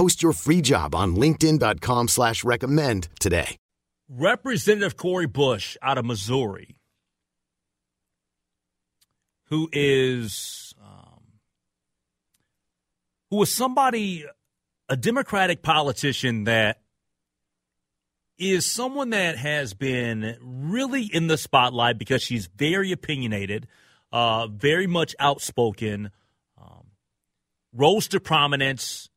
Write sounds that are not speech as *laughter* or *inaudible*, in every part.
Post your free job on LinkedIn.com slash recommend today. Representative Cori Bush out of Missouri, who is um, who is somebody, a Democratic politician that is someone that has been really in the spotlight because she's very opinionated, uh, very much outspoken, um, rose to prominence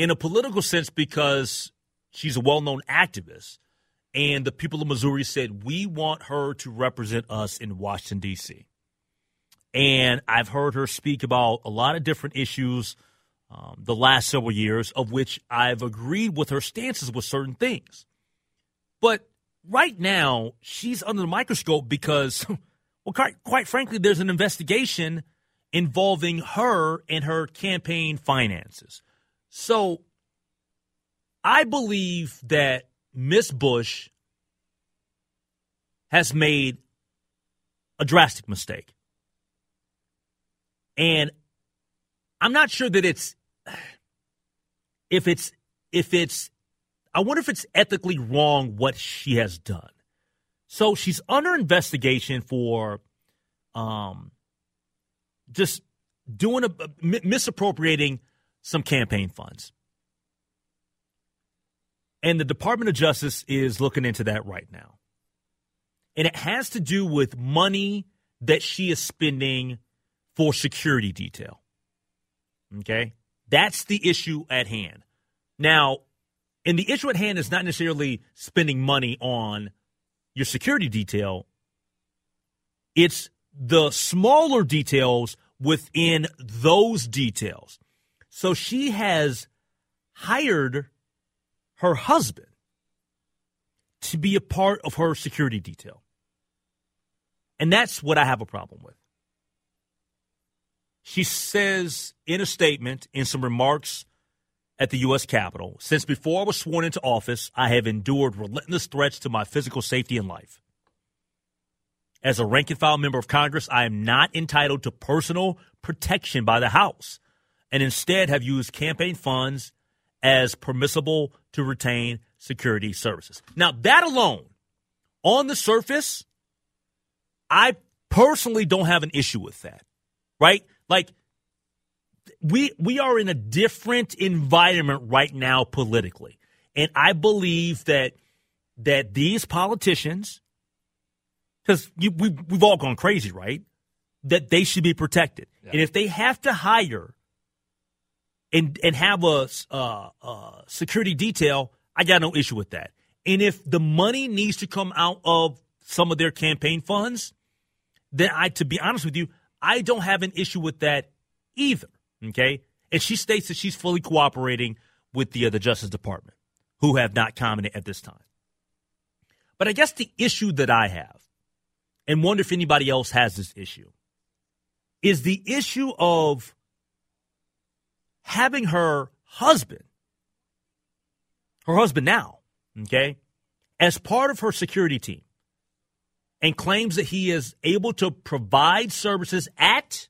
in a political sense because she's a well known activist. And the people of Missouri said, We want her to represent us in Washington, D.C. And I've heard her speak about a lot of different issues um, the last several years, of which I've agreed with her stances with certain things. But right now, she's under the microscope because, *laughs* well, quite, quite frankly, there's an investigation involving her and her campaign finances. So I believe that Miss Bush has made a drastic mistake. And I'm not sure that it's if it's if it's I wonder if it's ethically wrong what she has done. So she's under investigation for um just doing a misappropriating some campaign funds. And the Department of Justice is looking into that right now. And it has to do with money that she is spending for security detail. Okay? That's the issue at hand. Now, and the issue at hand is not necessarily spending money on your security detail, it's the smaller details within those details. So she has hired her husband to be a part of her security detail. And that's what I have a problem with. She says in a statement, in some remarks at the U.S. Capitol, since before I was sworn into office, I have endured relentless threats to my physical safety and life. As a rank and file member of Congress, I am not entitled to personal protection by the House and instead have used campaign funds as permissible to retain security services. Now, that alone, on the surface, I personally don't have an issue with that, right? Like, we we are in a different environment right now politically, and I believe that that these politicians, because we we've all gone crazy, right? That they should be protected, yeah. and if they have to hire and and have a uh, uh, security detail, I got no issue with that. And if the money needs to come out of some of their campaign funds, then I, to be honest with you, I don't have an issue with that either. Okay, and she states that she's fully cooperating with the uh, the Justice Department, who have not commented at this time. But I guess the issue that I have, and wonder if anybody else has this issue, is the issue of having her husband, her husband now, okay, as part of her security team and claims that he is able to provide services at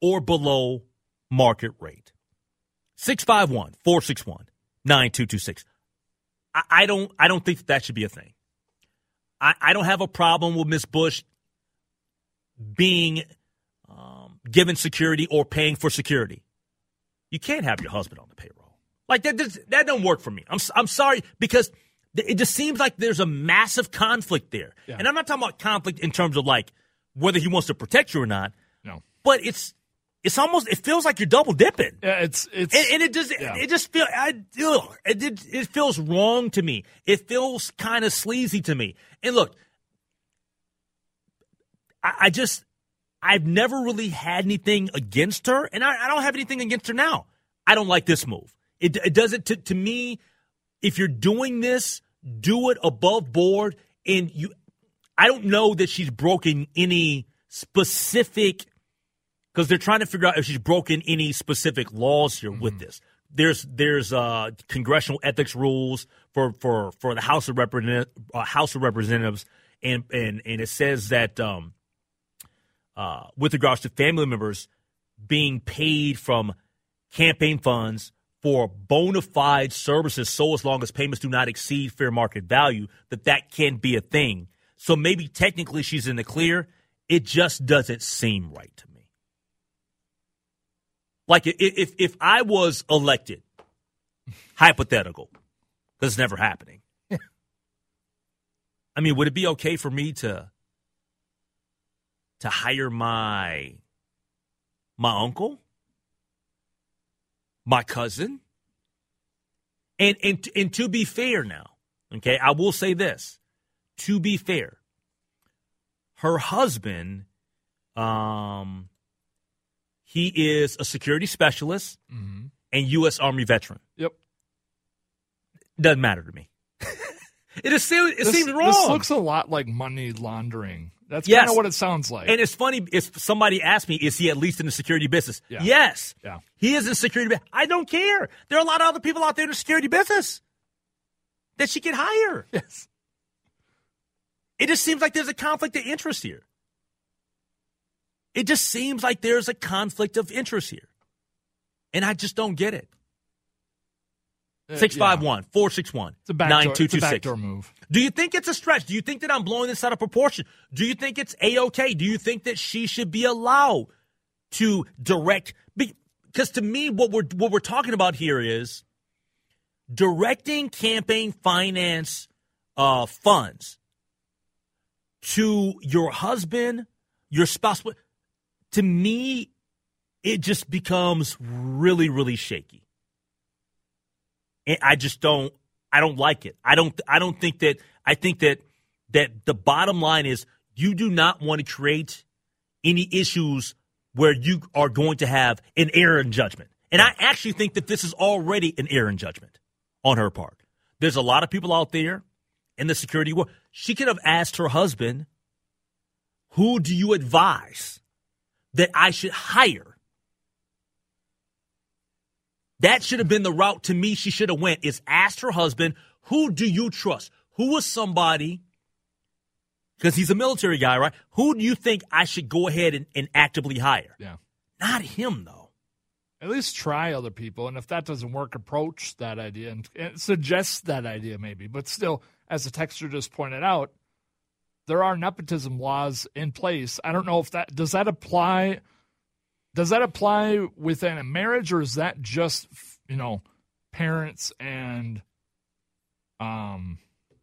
or below market rate. 651 461 9226. I don't I don't think that, that should be a thing. I, I don't have a problem with Miss Bush being um, given security or paying for security. You can't have your husband on the payroll. Like that, that, that don't work for me. I'm, I'm sorry because It just seems like there's a massive conflict there. Yeah. And I'm not talking about conflict in terms of like whether he wants to protect you or not, No. but it's it's almost it feels like you're double dipping. Yeah, it's it's And, and it just Yeah. it just feel I ugh, it, it it feels wrong to me. It feels kind of sleazy to me. And look, I, I just I've never really had anything against her, and I, I don't have anything against her now. I don't like this move. It, it does it to, to me. If you're doing this, do it above board. And you, I don't know that she's broken any specific because they're trying to figure out if she's broken any specific laws here with this. There's there's uh, congressional ethics rules for for for the House of Represent, uh, House of Representatives, and and and it says that um, uh, with regards to family members being paid from campaign funds for bona fide services, so as long as payments do not exceed fair market value, that that can be a thing. So maybe technically she's in the clear. It just doesn't seem right to me. Like if if I was elected, hypothetical, because it's never happening. *laughs* I mean, would it be okay for me to to hire my my uncle, my cousin, and and and to be fair now, okay, I will say this: to be fair, her husband, um, he is a security specialist and U.S. Army veteran. Yep. Doesn't matter to me. *laughs* it is it This, seems wrong. This looks a lot like money laundering. That's Yes. kind of what it sounds like. And it's funny if somebody asked me, is he at least in the security business? Yeah. Yes. Yeah. He is in security. I don't care. There are a lot of other people out there in the security business that she could hire. *laughs* yes. It just seems like there's a conflict of interest here. It just seems like there's a conflict of interest here. And I just don't get it. Uh, 651 461 It's a backdoor, it's a 9226. backdoor move. Do you think it's a stretch? Do you think that I'm blowing this out of proportion? Do you think it's a okay? Do you think that she should be allowed to direct? Because to me, what we're what we're talking about here is directing campaign finance uh, funds to your husband, your spouse. To me, it just becomes really, really shaky. I just don't I don't like it. I don't I don't think that I think that that the bottom line is you do not want to create any issues where you are going to have an error in judgment. And I actually think that this is already an error in judgment on her part. There's a lot of people out there in the security world. She could have asked her husband, "Who do you advise that I should hire?" That should have been the route to me she should have went is asked her husband, who do you trust? Who was somebody, because he's a military guy, right? Who do you think I should go ahead and, and actively hire? Yeah. Not him, though. At least try other people, and if that doesn't work, approach that idea and, and suggest that idea maybe. But still, as the texter just pointed out, there are nepotism laws in place. I don't know if that does that apply. Does that apply within a marriage, or is that just you know parents and um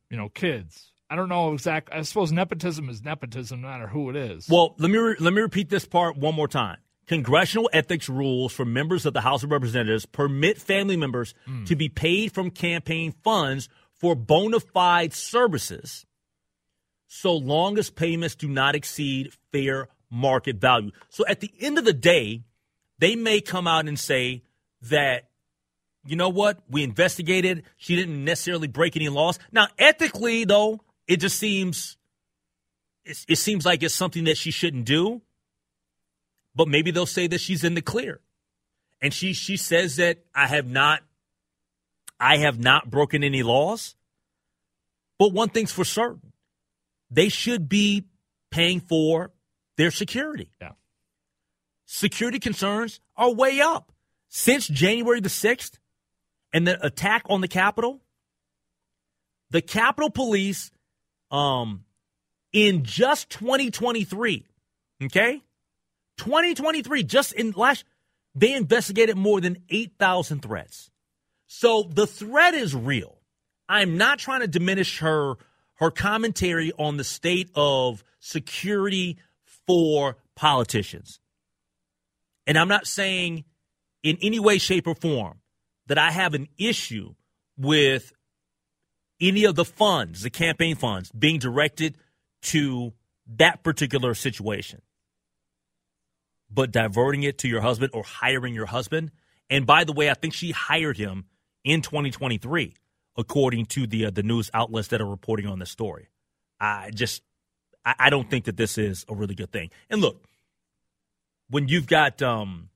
you know kids? I don't know exactly. I suppose nepotism is nepotism, no matter who it is. Well, let me re- let me repeat this part one more time. Congressional ethics rules for members of the House of Representatives permit family members to be paid from campaign funds for bona fide services so long as payments do not exceed fair market value. So at the end of the day, they may come out and say that, you know what, we investigated. She didn't necessarily break any laws. Now, ethically, though, it just seems it, it seems like it's something that she shouldn't do. But maybe they'll say that she's in the clear. And she she says that I have not I have not broken any laws. But one thing's for certain. They should be paying for their security. Yeah. Security concerns are way up. Since January the 6th and the attack on the Capitol, the Capitol Police, um, in just 2023, okay? 2023, just in last, they investigated more than 8,000 threats. So the threat is real. I'm not trying to diminish her her commentary on the state of security for politicians. And I'm not saying in any way, shape, or form that I have an issue with any of the funds, the campaign funds, being directed to that particular situation. But diverting it to your husband or hiring your husband. And by the way, I think she hired him in 2023, according to the uh, the news outlets that are reporting on the story. I just I, I, don't think that this is a really good thing. And look, when you've got um,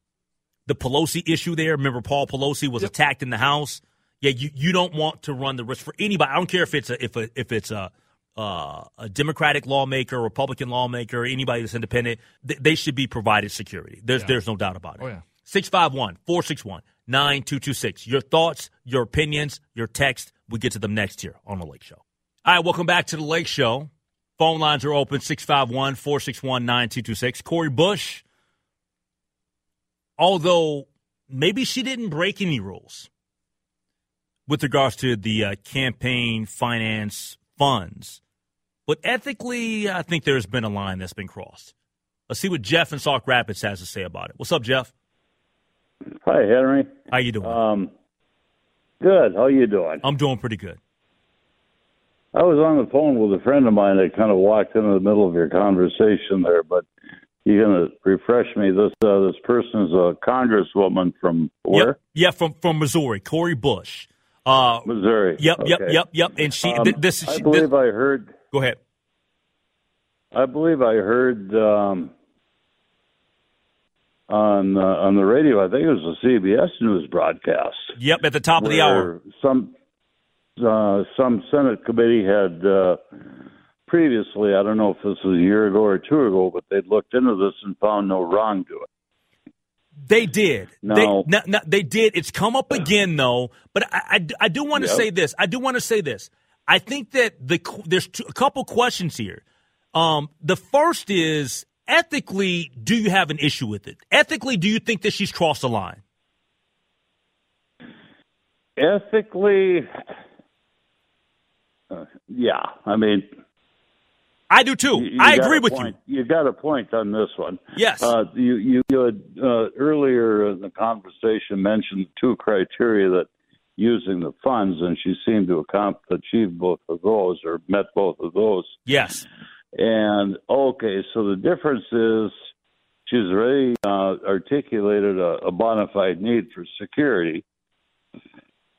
the Pelosi issue there, remember Paul Pelosi was yep. attacked in the House. Yeah, you, you don't want to run the risk for anybody. I don't care if it's a if a, if it's a uh, a Democratic lawmaker, Republican lawmaker, anybody that's independent, th- they should be provided security. There's yeah. there's no doubt about it. Oh, yeah. 651 461 9226. Your thoughts, your opinions, your text. We get to them next here on The Lake Show. All right, welcome back to The Lake Show. Phone lines are open 651 461 9226. Cori Bush, although maybe she didn't break any rules with regards to the uh, campaign finance funds, but ethically, I think there's been a line that's been crossed. Let's see what Jeff in Sauk Rapids has to say about it. What's up, Jeff? Hi, Henry. How you doing? Um, good. How you doing? I'm doing pretty good. I was on the phone with a friend of mine that kind of walked into the middle of your conversation there, but you're going to refresh me. This uh, this person is a congresswoman from where? Yep. Yeah, from from Missouri, Cori Bush. Uh, Missouri. Yep, okay. yep, yep, yep. And she, um, th- this, I believe this, I heard. Go ahead. I believe I heard um, on uh, on the radio. I think it was a CBS News broadcast. Yep, at the top of the hour. Some uh, some Senate committee had uh, previously. I don't know if this was a year ago or two ago, but they'd looked into this and found no wrongdoing. They did. No. They, no, no, they did. It's come up again, though. But I, I, I do want to Yep. say this. I do want to say this. I think that the there's two, a couple questions here. Um, the first is ethically, do you have an issue with it? Ethically, do you think that she's crossed the line? Ethically, yeah. I mean, I do too. you- you I agree with point. You got a point on this one. Yes. Uh, you you, you had uh, earlier in the conversation mentioned two criteria that using the funds, and she seemed to achieve both of those or met both of those. Yes. And okay, so the difference is she's already uh, articulated a, a bona fide need for security,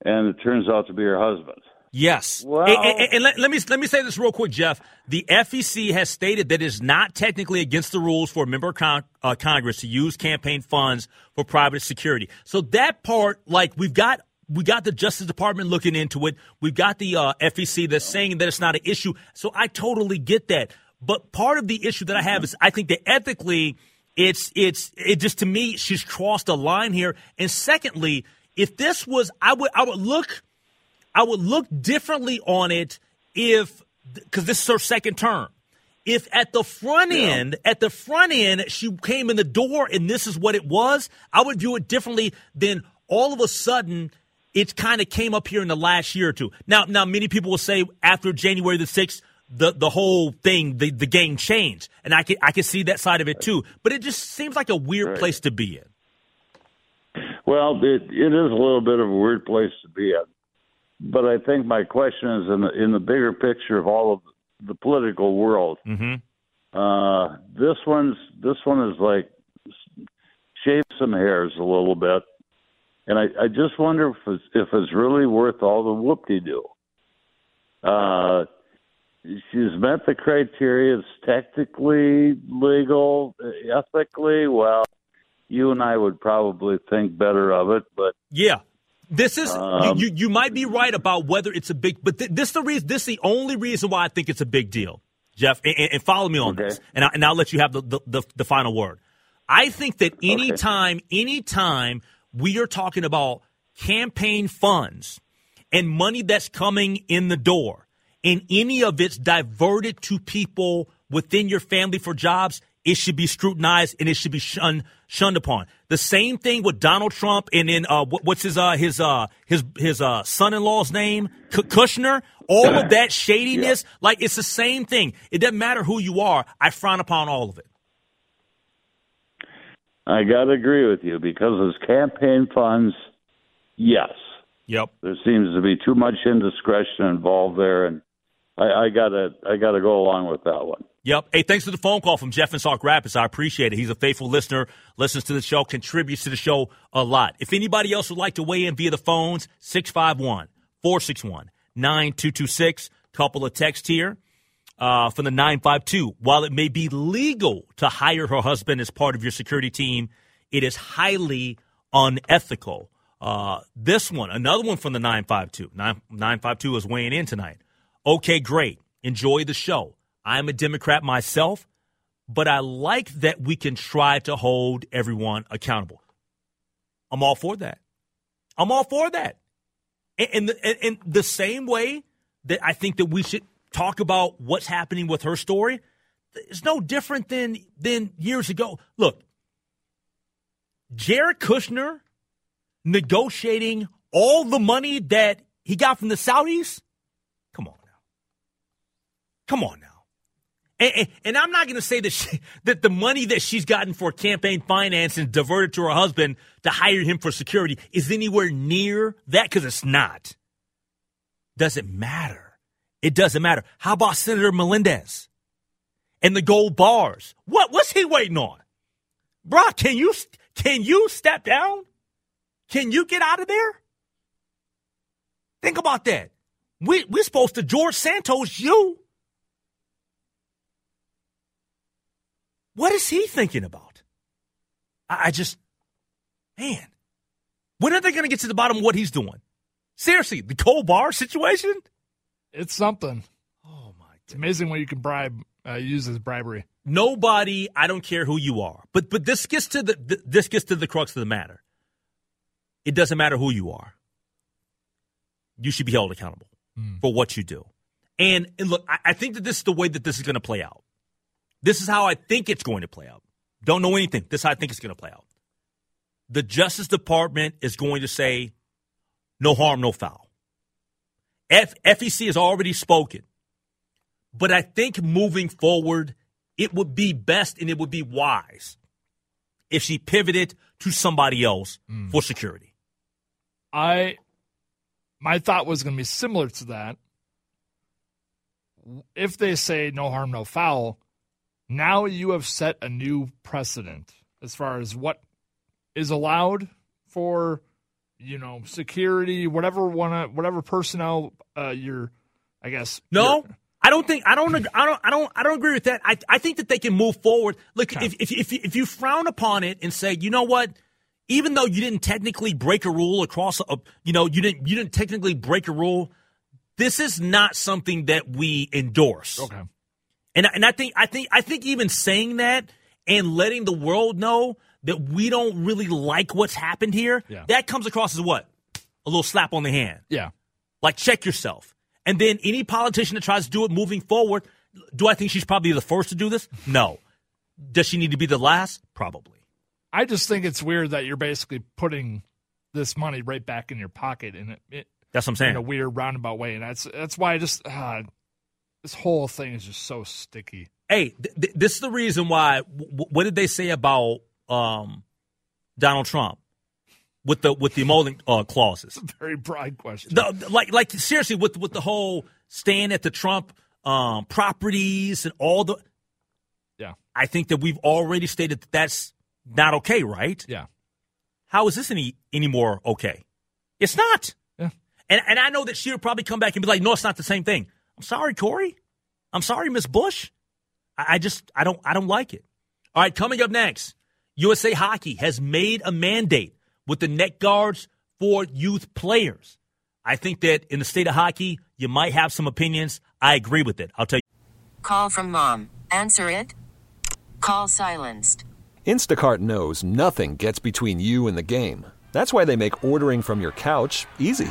and it turns out to be her husband. Yes. Well- and, and- and let, let me let me say this real quick, Jeff. The FEC has stated that it is not technically against the rules for a member of con- uh, Congress to use campaign funds for private security. So that part, like we've got. We got the Justice Department looking into it. We've got the uh, FEC that's saying that it's not an issue. So I totally get that. But part of the issue that I have is I think that ethically, it's it's it just to me she's crossed a line here. And secondly, if this was, I would I would look I would look differently on it if, because this is her second term. If at the front end, at the front end, she came in the door and this is what it was, I would view it differently than all of a sudden it kind of came up here in the last year or two. Now, now many people will say after January the sixth, the the whole thing, the the game changed, and I can I can see that side of it too. But it just seems like a weird Right. place to be in. Well, it, it is a little bit of a weird place to be in, but I think my question is in the in the bigger picture of all of the political world. Mm-hmm. Uh, this one's this one is like shave some hairs a little bit, and I, I just wonder if it's, if it's really worth all the whoop-de-doo. Uh, she's met the criteria. It's technically legal, ethically. Well, you and I would probably think better of it, but Yeah. This is Um, you, you. Might be right about whether it's a big, but th- this the reason. This the only reason why I think it's a big deal, Jeff. And, and- follow me on Okay. this, and, I, and I'll let you have the, the, the, the final word. I think that anytime, anytime we are talking about campaign funds and money that's coming in the door, and any of it's diverted to people within your family for jobs, it should be scrutinized and it should be shunned shunned upon. The same thing with Donald Trump and then uh, what's his uh, his uh, his his uh, son-in-law's name, Kushner. All of that shadiness, yeah. like it's the same thing. It doesn't matter who you are. I frown upon all of it. I got to agree with you because his campaign funds, yes. Yep. There seems to be too much indiscretion involved there, and I, I gotta I gotta go along with that one. Yep. Hey, thanks for the phone call from Jeff in Sauk Rapids. I appreciate it. He's a faithful listener, listens to the show, contributes to the show a lot. If anybody else would like to weigh in via the phones, 651 461 9226. Couple of texts here uh, from the 952. While it may be legal to hire her husband as part of your security team, it is highly unethical. Uh, this one, another one from the 952. 9, 952 is weighing in tonight. Okay, great. Enjoy the show. I'm a Democrat myself, but I like that we can try to hold everyone accountable. I'm all for that. I'm all for that. In the, the same way that I think that we should talk about what's happening with her story, it's no different than than years ago. Look, Jared Kushner negotiating all the money that he got from the Saudis. Come on now. Come on now. And, and, I'm not going to say that she, *laughs* that the money that she's gotten for campaign finance and diverted to her husband to hire him for security is anywhere near that because it's not. Doesn't matter. It doesn't matter. How about Senator Menendez and the gold bars? What what's he waiting on? Bro, can you can you step down? Can you get out of there? Think about that. We we're supposed to George Santos you. What is he thinking about? I, I just, man, when are they going to get to the bottom of what he's doing? Seriously, the Cole Bar situation? It's something. Oh my! It's amazing what you can bribe, uh, use as bribery. Nobody, I don't care who you are, but but this gets to the this gets to the crux of the matter. It doesn't matter who you are. You should be held accountable mm. for what you do. And, and look, I, I think that this is the way that this is going to play out. This is how I think it's going to play out. Don't know anything. This is how I think it's going to play out. The Justice Department is going to say, no harm, no foul. F- FEC has already spoken. But I think moving forward, it would be best and it would be wise if she pivoted to somebody else mm. for security. I my thought was going to be similar to that. If they say no harm, no foul, now you have set a new precedent as far as what is allowed for you know security whatever one whatever personnel uh you're i guess no I don't think I don't I don't I don't I don't agree with that. I I think that they can move forward. Look, okay. if, if if if you frown upon it and say, you know what, even though you didn't technically break a rule across, a, you know, you didn't you didn't technically break a rule, this is not something that we endorse. Okay. And and I think I think I think even saying that and letting the world know that we don't really like what's happened here, yeah. that comes across as what? A little slap on the hand. Yeah. Like check yourself. And then any politician that tries to do it moving forward, do I think she's probably the first to do this? No. Does she need to be the last? Probably. I just think it's weird that you're basically putting this money right back in your pocket and it, it that's what I'm saying. In a weird roundabout way, and that's that's why I just uh, this whole thing is just so sticky. Hey, th- th- this is the reason why. W- what did they say about um, Donald Trump with the with the molding uh, clauses? *laughs* It's a very broad question. The, like, like seriously, with with the whole stand at the Trump um, properties and all the. Yeah, I think that we've already stated that that's not okay, right? Yeah. How is this any any more okay? It's not. Yeah. And and I know that she would probably come back and be like, no, it's not the same thing. I'm sorry, Cori. I'm sorry, Miss Bush. I, I just I don't I don't like it. All right, coming up next, USA Hockey has made a mandate with the neck guards for youth players. I think that in the state of hockey, you might have some opinions. I agree with it. I'll tell you. Call from mom. Answer it. Call silenced. Instacart knows nothing gets between you and the game. That's why they make ordering from your couch easy.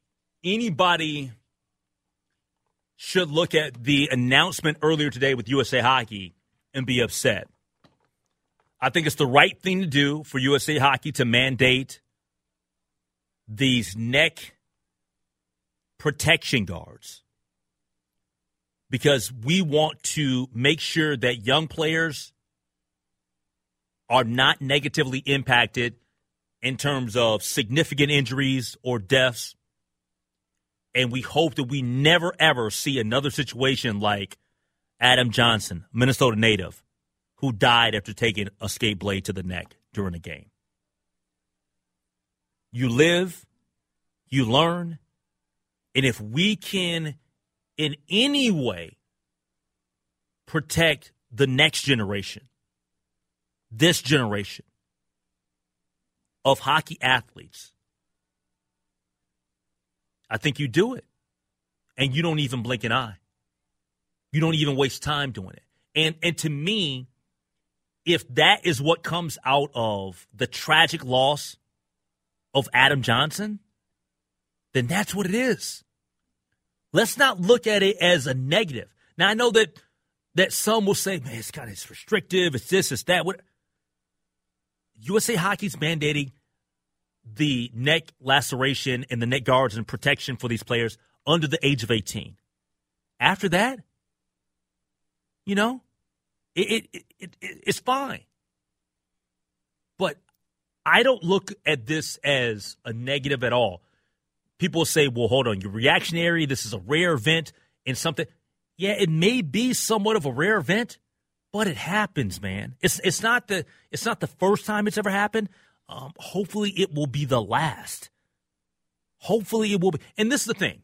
anybody should look at the announcement earlier today with USA Hockey and be upset. I think it's the right thing to do for USA Hockey to mandate these neck protection guards because we want to make sure that young players are not negatively impacted in terms of significant injuries or deaths and we hope that we never ever see another situation like Adam Johnson, Minnesota native, who died after taking a skate blade to the neck during a game. You live, you learn, and if we can in any way protect the next generation, this generation of hockey athletes, I think you do it. And you don't even blink an eye. You don't even waste time doing it. And and to me, if that is what comes out of the tragic loss of Adam Johnson, then that's what it is. Let's not look at it as a negative. Now I know that that some will say, man, it's kind of it's restrictive, it's this, it's that. What USA Hockey's mandating the neck laceration and the neck guards and protection for these players under the age of 18. After that, you know, it, it, it, it's fine. But I don't look at this as a negative at all. People say, well, hold on, you're reactionary. This is a rare event and something. Yeah, it may be somewhat of a rare event, but it happens, man. It's it's not the it's not the first time it's ever happened. Um, hopefully, it will be the last. Hopefully, it will be. And this is the thing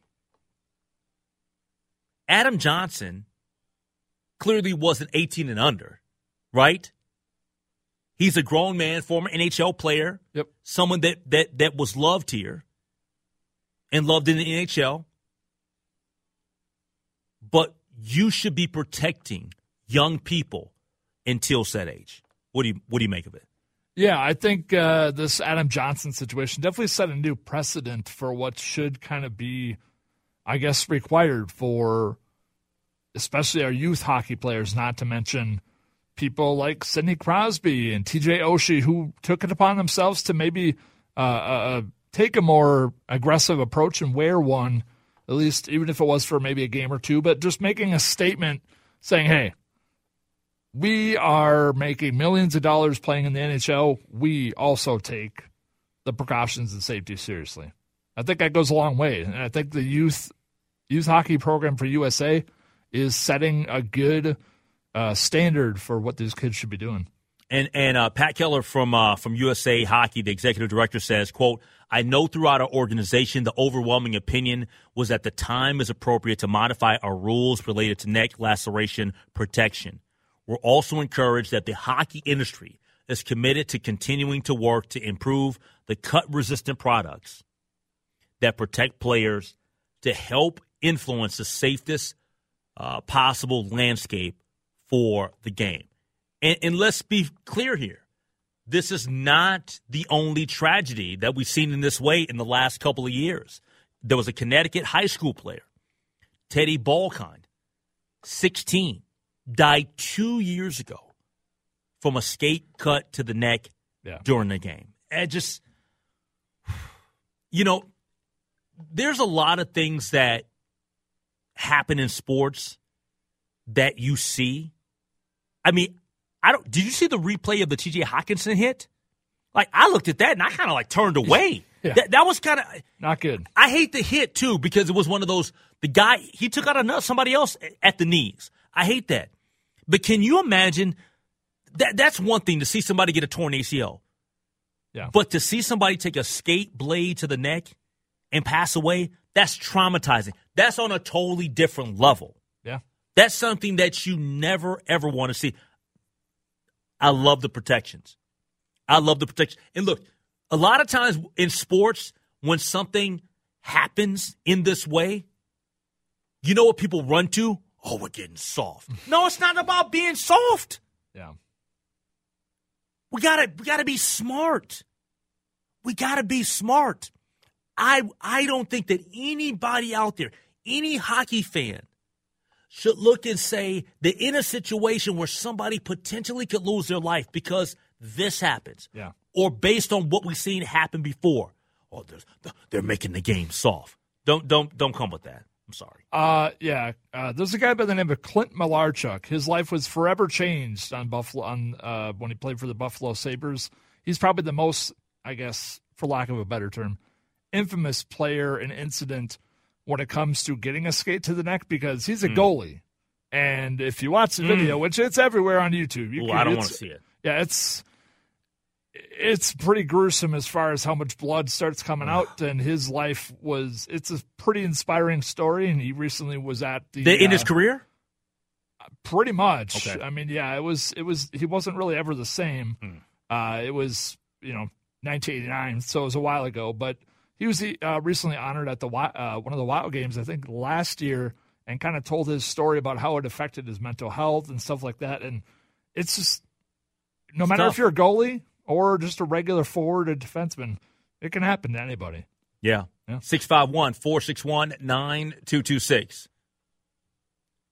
Adam Johnson clearly wasn't 18 and under, right? He's a grown man, former NHL player. Yep. Someone that that that was loved here and loved in the NHL. But you should be protecting young people until said age. What do you what do you make of it? Yeah, I think uh, this Adam Johnson situation definitely set a new precedent for what should kind of be, I guess, required for especially our youth hockey players, not to mention people like Sidney Crosby and TJ Oshie, who took it upon themselves to maybe uh, uh, take a more aggressive approach and wear one, at least even if it was for maybe a game or two, but just making a statement saying, hey, we are making millions of dollars playing in the NHL. We also take the precautions and safety seriously. I think that goes a long way. And I think the youth youth hockey program for USA is setting a good uh, standard for what these kids should be doing. And and uh, Pat Kelleher from uh, from USA Hockey, the executive director, says, "quote I know throughout our organization, the overwhelming opinion was that the time is appropriate to modify our rules related to neck laceration protection. We're also encouraged that the hockey industry is committed to continuing to work to improve the cut resistant products that protect players to help influence the safest uh, possible landscape for the game. And, and let's be clear here. This is not the only tragedy that we've seen in this way in the last couple of years. There was a Connecticut high school player, Teddy Balkind, 16, died two years ago from a skate cut to the neck Yeah. during the game. And just, you know, there's a lot of things that happen in sports that you see. I mean, I don't. Did you see the replay of the T.J. Hawkinson hit? Like I looked at that and I kind of like turned away. Yeah. That, that was kind of. Not good. I hate the hit too because it was one of those. The guy he took out another somebody else at the knees. I hate that. But can you imagine? That that's one thing to see somebody get a torn ACL, Yeah. but to see somebody take a skate blade to the neck and pass away, that's traumatizing. That's on a totally different level. yeah. That's something that you never ever want to see. I love the protections. I love the protection. And look, a lot of times in sports, when something happens in this way, you know what people run to? Oh, we're getting soft. *laughs* no, it's not about being soft. Yeah. We gotta we gotta be smart. We gotta be smart. I I don't think that anybody out there, any hockey fan, should look and say they're in a situation where somebody potentially could lose their life because this happens. Yeah. Or based on what we've seen happen before. Oh, there's, they're making the game soft. Don't don't don't come with that. I'm sorry. Uh, yeah. Uh, there's a guy by the name of Clint Malarchuk. His life was forever changed on Buffalo on uh, when he played for the Buffalo Sabres. He's probably the most, I guess, for lack of a better term, infamous player and incident when it comes to getting a skate to the neck because he's a goalie. And if you watch the video, which it's everywhere on YouTube, you Ooh, can- I don't want to see it. yeah, it's it's pretty gruesome as far as how much blood starts coming out, and his life was. It's a pretty inspiring story, and he recently was at the The- in his uh, career? pretty much. Okay. I mean, yeah, it was. It was. He wasn't really ever the same. Hmm. Uh, it was you know 1989, so it was a while ago, but he was uh, recently honored at the uh, one of the Wild games, I think last year, and kind of told his story about how it affected his mental health and stuff like that. And it's just no It's matter tough. if you're a goalie or just a regular forward or defenseman, it can happen to anybody. Yeah. Yeah. 651 461 9226.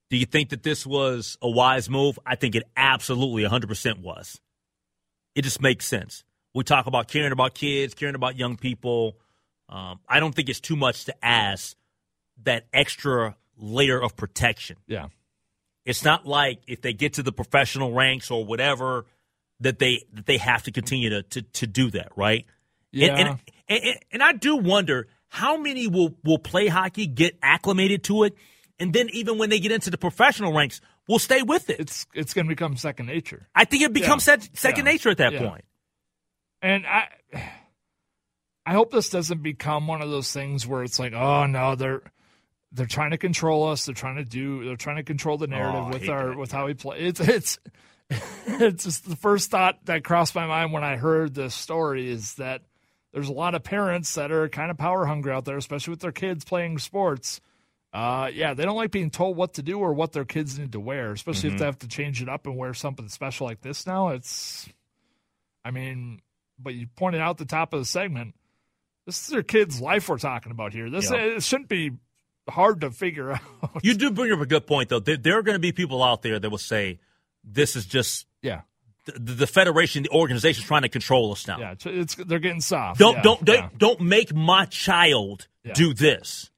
Do you think that this was a wise move? I think it absolutely 100% was. It just makes sense. We talk about caring about kids, caring about young people. Um, I don't think it's too much to ask that extra layer of protection. Yeah. It's not like if they get to the professional ranks or whatever that they that they have to continue to to, to do that, right? Yeah. And, and, and, and- I do wonder how many will will play hockey, get acclimated to it, and then even when they get into the professional ranks, will stay with it. It's it's going to become second nature. I think it becomes Yeah. sec- second Yeah. nature at that Yeah. point. And I I hope this doesn't become one of those things where it's like, oh no, they're they're trying to control us. They're trying to do. They're trying to control the oh, narrative Oh, with our that. with how we play. It's it's *laughs* it's just the first thought that crossed my mind when I heard this story is that there's a lot of parents that are kind of power hungry out there, especially with their kids playing sports. Uh, yeah, they don't like being told what to do or what their kids need to wear, especially Mm-hmm. if they have to change it up and wear something special like this. Now it's, I mean, but you pointed out the top of the segment. This is their kid's life we're talking about here. This Yeah. it shouldn't be hard to figure *laughs* out. You do bring up a good point, though. There, there are going to be people out there that will say, "This is just yeah, the, the federation, the organization, is trying to control us now." yeah, it's, it's they're getting soft. Don't Yeah, don't don't, yeah. don't make my child Yeah. do this.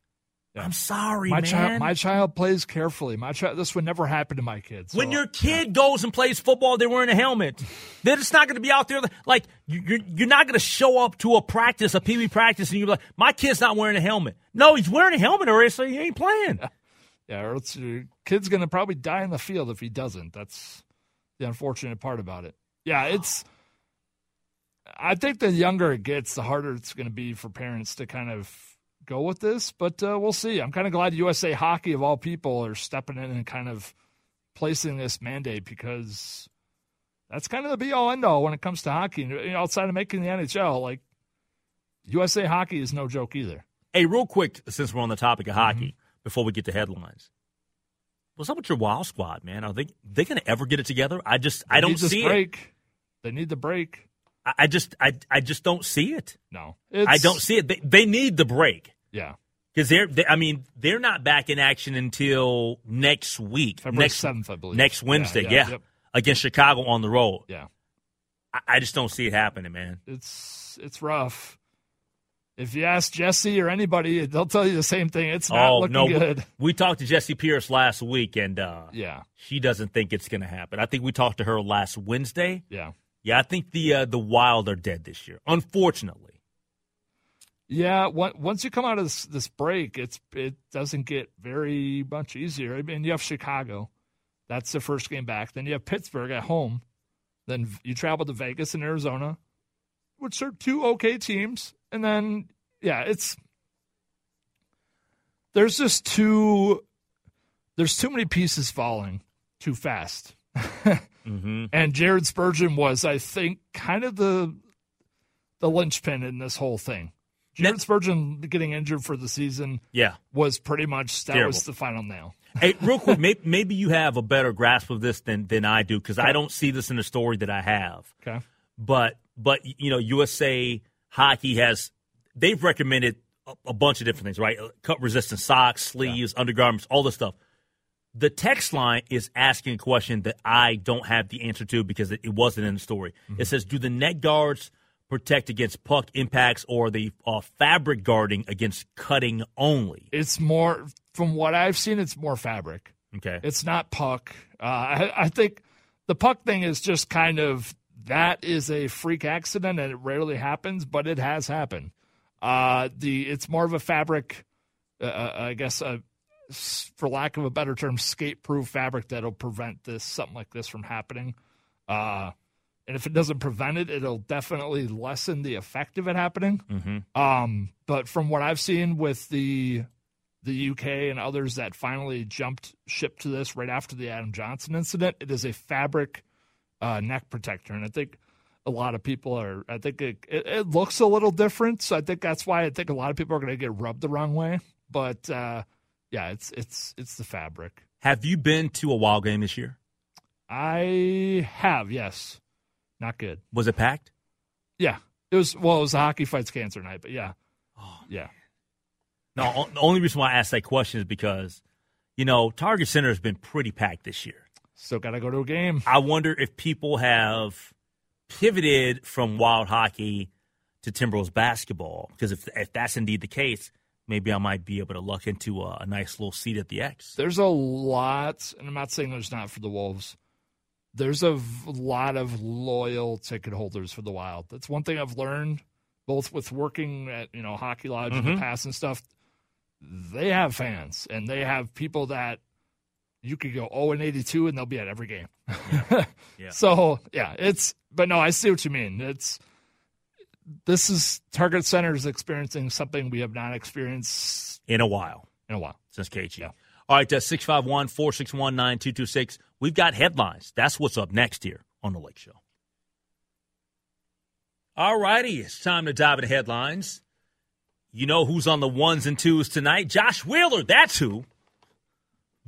I'm sorry, My man. child, my child plays carefully. My child, this would never happen to my kids. when your kid goes and plays football, they're wearing a helmet. They're just not going to be out there like you- you're. You're not going to show up to a practice, a wee practice, and you're like, "My kid's not wearing a helmet." No, he's wearing a helmet, or else he ain't playing. Yeah, or else your kid's going to probably die in the field if he doesn't. That's the unfortunate part about it. Yeah, it's. I think the younger it gets, the harder it's going to be for parents to kind of go with this. But uh, we'll see. I'm kind of glad USA Hockey, of all people, are stepping in and kind of placing this mandate because that's kind of the be all end all when it comes to hockey. You know, outside of making the NHL, like USA Hockey is no joke either. Hey, real quick, since we're on the topic of hockey, before we get to headlines, what's up with your Wild Squad, man? Are they they going to ever get it together? I just I don't see it. break. They need the break. I, I just I I just don't see it. No, I don't see it. They, they need the break Yeah, because they're they, I mean they're not back in action until next week, February next 7th, I believe. next Yeah, Wednesday. yeah, Yeah, yep. against Chicago on the road. yeah. I, I just don't see it happening, man. It's it's rough. If you ask Jessi or anybody, they'll tell you the same thing. It's not oh looking no, good. *laughs* We, talked to Jessi Pierce last week, and uh, Yeah, she doesn't think it's going to happen. I think we talked to her last Wednesday. yeah, Yeah, I think the uh, the Wild are dead this year, unfortunately. yeah. Once you come out of this, this break, it's it doesn't get very much easier. I mean, you have Chicago, that's the first game back. Then you have Pittsburgh at home. Then you travel to Vegas and Arizona, which are two okay teams. And then yeah, it's there's just too there's too many pieces falling too fast. Mm-hmm. *laughs* And Jared Spurgeon was, I think, kind of the the linchpin in this whole thing. Jared Net- Spurgeon getting injured for the season Yeah. was pretty much that Terrible. was the final nail. *laughs* Hey, real quick, maybe, *laughs* maybe you have a better grasp of this than than I do because I don't see this in the story that I have. Okay. But but you know, USA Hockey has they've recommended a, a bunch of different things, right? Cut resistant socks, sleeves, undergarments, all this stuff. The text line is asking a question that I don't have the answer to because it, it wasn't in the story. It says, "Do the net guards protect against puck impacts, or the uh, fabric guarding against cutting only?" It's more from what I've seen, it's more fabric. Okay, It's not puck. Uh, I, I think the puck thing is just kind of that is a freak accident and it rarely happens, but it has happened. Uh, the it's more of a fabric, uh, uh, I guess, uh, for lack of a better term, skate-proof fabric that'll prevent this something like this from happening. Uh, and if it doesn't prevent it, it'll definitely lessen the effect of it happening. mm-hmm. Um, but from what I've seen with the the UK and others that finally jumped ship to this right after the Adam Johnson incident, it is a fabric uh, neck protector, and I think a lot of people are. I think it, it, it looks a little different, so I think that's why I think a lot of people are going to get rubbed the wrong way. But uh, yeah, it's it's it's the fabric. have you been to a Wild game this year? I have yes, not good. Was it packed? Yeah, it was. Well, it was a hockey fights cancer night, but yeah, yeah. No, the only reason why I asked that question is because, you know, Target Center has been pretty packed this year. Still got to go to a game. I wonder if people have pivoted from wild hockey to Timberwolves basketball because if if that's indeed the case, maybe I might be able to luck into a, a nice little seat at the X. There's a lot, and I'm not saying there's not for the Wolves. There's a v- lot of loyal ticket holders for the Wild. That's one thing I've learned, both with working at you know Hockey Lodge in mm-hmm. the past and stuff. They have fans, and they have people that you could go 0 and 82, and they'll be at every game. *laughs* Yeah. So yeah, it's. But no, I see what you mean. It's this is Target Center is experiencing something we have not experienced In a while in a while. since KG. Yeah. All right, uh, 651 461 9226. We've got headlines. That's what's up next here on The Lake Show. All righty, it's time to dive into headlines. You know who's on the ones and twos tonight? Josh Wheeler, that's who.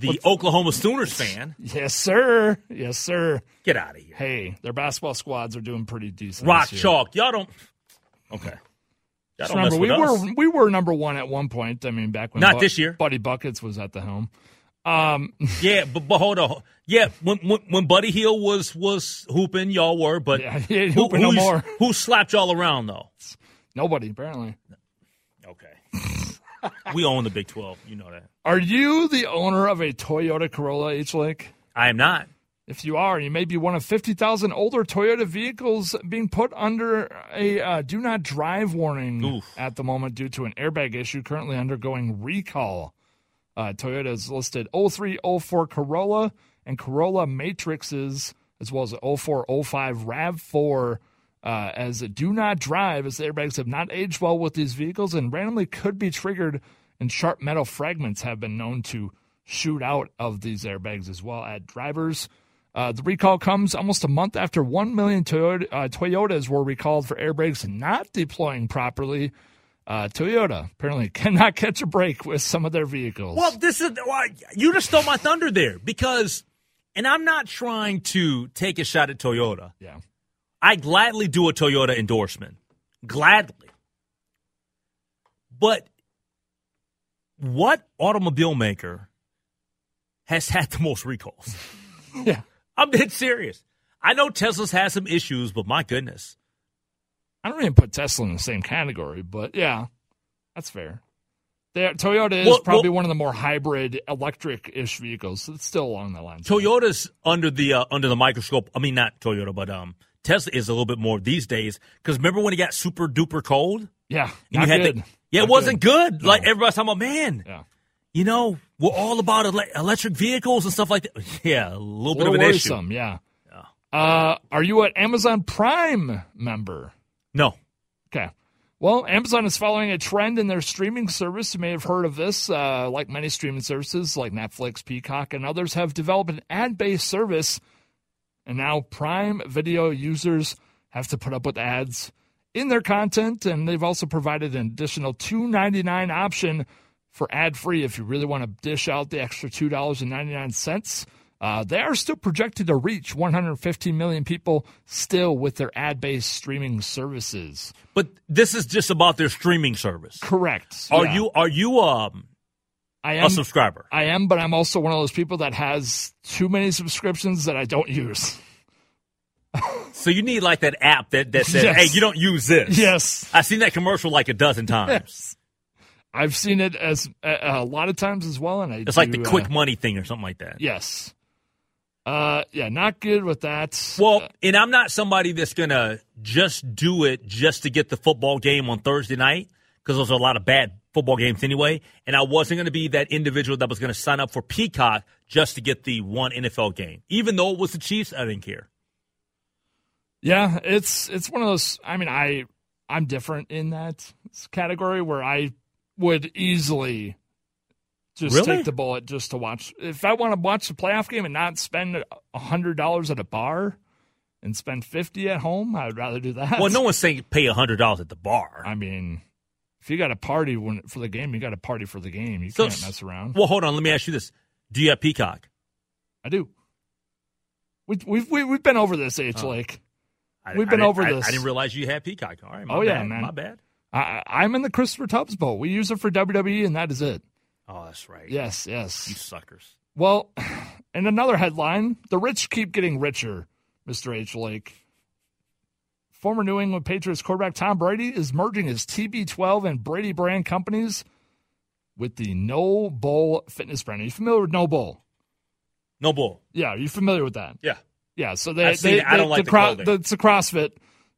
The Oklahoma Sooners fan. *laughs* Yes, sir. Yes, sir. Get out of here. Hey, their basketball squads are doing pretty decent. Rock chalk. Y'all don't. Okay. Y'all don't remember, we us. were we were number one at one point. I mean, back when Not this year. Buddy Buckets was at the helm. Um, *laughs* Yeah, but, but hold on. Yeah, when, when when Buddy Hield was was hooping, y'all were, but Yeah, *laughs* hooping no more. Who slapped y'all around though? nobody apparently. Okay. We own the Big Twelve. You know that. Are you the owner of a Toyota Corolla H Lake? I am not. If you are, you may be one of 50,000 older Toyota vehicles being put under a uh, do not drive warning Oof. at the moment due to an airbag issue currently undergoing recall. Uh, Toyota has listed 0304 Corolla and Corolla Matrixes as well as a 0405 RAV4 uh, as a do not drive, as the airbags have not aged well with these vehicles and randomly could be triggered, and sharp metal fragments have been known to shoot out of these airbags as well at drivers. Uh, the recall comes almost a month after 1 million Toyota, uh, Toyotas were recalled for airbags not deploying properly. Uh, Toyota apparently *laughs* cannot catch a break with some of their vehicles. Well, this is well, you just stole my thunder there because, and I'm not trying to take a shot at Toyota. yeah. I gladly do a Toyota endorsement, gladly. But what automobile maker has had the most recalls? *laughs* Yeah. I'm dead serious. I know Tesla's has some issues, but my goodness. I don't even put Tesla in the same category, but yeah, that's fair. They're, Toyota is Well- probably well- one of the more hybrid electric ish vehicles. So it's still along that line. Toyota's under the uh, under the microscope. I mean, not Toyota, but um, Tesla is a little bit more these days. Because remember when it got super duper cold? Yeah. And Not you had good. The, yeah, Not it wasn't good. No. Like everybody's talking about, man. Yeah. You know, we're all about ele- electric vehicles and stuff like that. *laughs* Yeah, a little, A bit of little an issue. worrisome, yeah. Uh, are you an Amazon Prime member? No, Okay. Well, Amazon is following a trend in their streaming service. You may have heard of this. Uh, like many streaming services, like Netflix, Peacock, and others, have developed an ad based service. And now Prime Video users have to put up with ads in their content. And they've also provided an additional $2.99 option for ad free if you really want to dish out the extra $2.99. Uh, they are still projected to reach 115 million people still with their ad based streaming services. but this is just about their streaming service. Correct. Are Yeah. you are you um I a am. A subscriber? I am, but I'm also one of those people that has too many subscriptions that I don't use. So you need like that app that that says, Yes. "Hey, you don't use this." Yes. I've seen that commercial like a dozen times. I've seen it as a, a lot of times as well, and I. It's like the do, quick uh, money thing or something like that. yes. Uh, yeah, not good with that. Well, and I'm not somebody that's gonna just do it just to get the football game on Thursday night because there's a lot of bad football games anyway. And I wasn't gonna be that individual that was gonna sign up for Peacock just to get the one NFL game, even though it was the Chiefs. I didn't care. yeah, it's it's one of those. I mean, I I'm different in that category where I would easily just Really? take the bullet just to watch. If I want to watch the playoff game and not spend a hundred dollars at a bar and spend fifty at home, I'd rather do that. Well, no one's saying pay hundred dollars at the bar. I mean, if you got a party when, for the game, you got a party for the game. You So- can't mess around. Well, hold on. Let me ask you this: Do you have Peacock? I do. We, we've we, we've been over this, H oh. Lake. I, We've been over I- this. I didn't realize you had Peacock. All right. My Oh, yeah, man. My bad. I, I'm in the Christopher Tubbs boat. We use it for WWE, and that is it. Oh, that's right. Yes, yes. You suckers. Well, *sighs* in another headline, the rich keep getting richer, Mr. H. Lake. Former New England Patriots quarterback Tom Brady is merging his TB12 and Brady brand companies with the No Bull fitness brand. Are you familiar with No Bull? No bull. Yeah, are you familiar with that? Yeah. Yeah, so they, I've they. I don't they- like the cro- clothing. it's a CrossFit.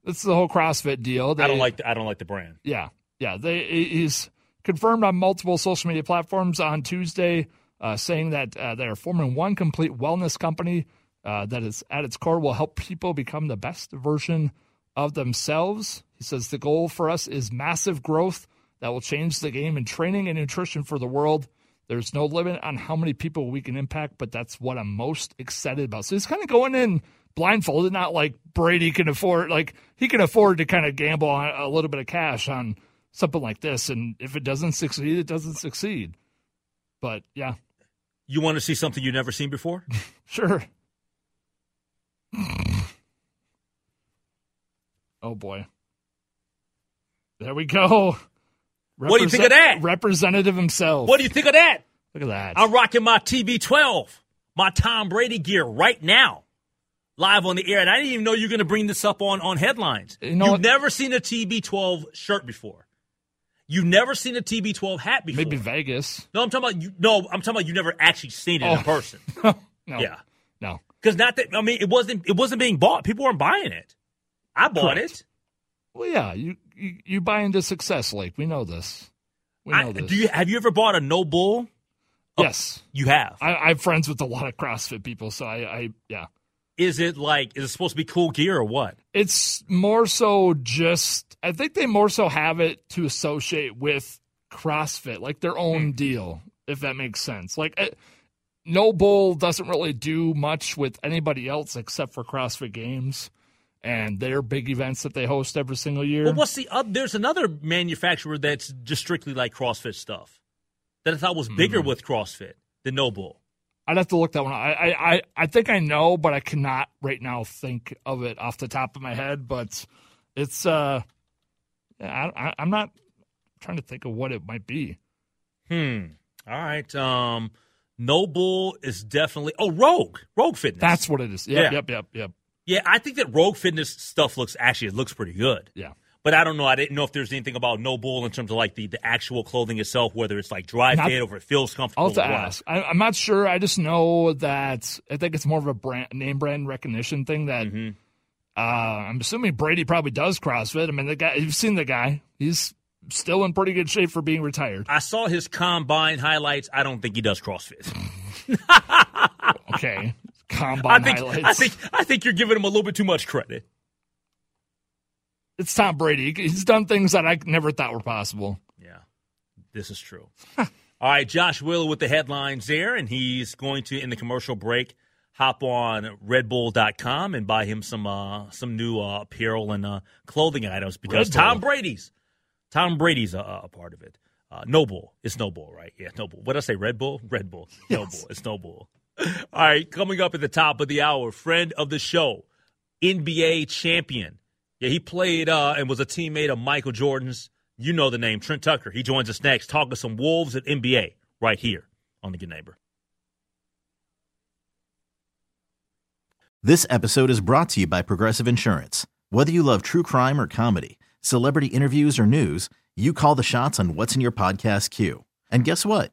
It's the whole CrossFit deal. They, I don't like. The, I don't like the brand. Yeah, yeah. They he's confirmed on multiple social media platforms on Tuesday, uh, saying that uh, they are forming one complete wellness company uh, that is at its core will help people become the best version of themselves. He says the goal for us is massive growth that will change the game in training and nutrition for the world. There's no limit on how many people we can impact, but that's what I'm most excited about. So he's kind of going in blindfolded, not like Brady can afford, like he can afford to kind of gamble on a little bit of cash on something like this. And if it doesn't succeed, it doesn't succeed. But yeah, You want to see something you've never seen before? *laughs* sure. Oh boy. There we go. What do you think of that? Representative himself. what do you think of that? Look at that. I'm rocking my TB12, my Tom Brady gear right now, live on the air, and I didn't even know you were going to bring this up on on headlines. You know You've what? never seen a TB12 shirt before. You've never seen a TB12 hat before. Maybe Vegas. No, I'm talking about you. No, I'm talking about you never actually seen it in Oh. person. *laughs* no. Yeah, No. because not that. I mean, it wasn't. It wasn't being bought. People weren't buying it. I bought Correct. it. Well, yeah, you, you you buy into success, Lake. We know this. We know I, this. do you have you ever bought a no bull? yes. You have. I, I'm friends with a lot of CrossFit people, so I, I yeah. is it like is it supposed to be cool gear or what? It's more so just I think they more so have it to associate with CrossFit, like their own Hmm. deal, if that makes sense. Like eh, No Bull doesn't really do much with anybody else except for CrossFit Games and their big events that they host every single year. Well, what's the other? There's another manufacturer that's just strictly like CrossFit stuff that I thought was bigger Hmm. with CrossFit than Noble. I'd have to look that one. up. I, I I I think I know, but I cannot right now think of it off the top of my head. But it's uh, yeah, I, I, I'm not trying to think of what it might be. Hmm. All right. Um, Noble is definitely. Oh, Rogue. Rogue Fitness. That's what it is. Yep, Yeah. yep, yep, yep. Yeah, I think that Rogue Fitness stuff looks actually it looks pretty good. Yeah. But I don't know. I didn't know if there's anything about No Bull in terms of like the, the actual clothing itself, whether it's like dry Not- fit or if it feels comfortable. I'll have to ask. I, I'm not sure. I just know that I think it's more of a brand name brand recognition thing. That Mm-hmm. uh, I'm assuming Brady probably does CrossFit. I mean, the guy you've seen the guy. He's still in pretty good shape for being retired. I saw his combine highlights. I don't think he does CrossFit. *laughs* Okay, I think highlights. I think I think you're giving him a little bit too much credit. it's Tom Brady. He's done things that I never thought were possible. Yeah, this is true. *laughs* All right, Josh Wheeler with the headlines there, and he's going to in the commercial break hop on RedBull.com and buy him some uh, some new uh, apparel and uh, clothing items because Red Bull. Tom Brady's Tom Brady's a, a part of it. Uh, Noble, it's Noble, right? Yeah, Noble. What did I say? Red Bull, Red Bull, *laughs* Noble. It's Noble. All right, coming up at the top of the hour, friend of the show, NBA champion. Yeah, he played uh, and was a teammate of Michael Jordan's. You know the name, Trent Tucker. He joins us next, talking some Wolves at NBA right here on the Good Neighbor. This episode is brought to you by Progressive Insurance. Whether you love true crime or comedy, celebrity interviews or news, you call the shots on what's in your podcast queue. And guess what?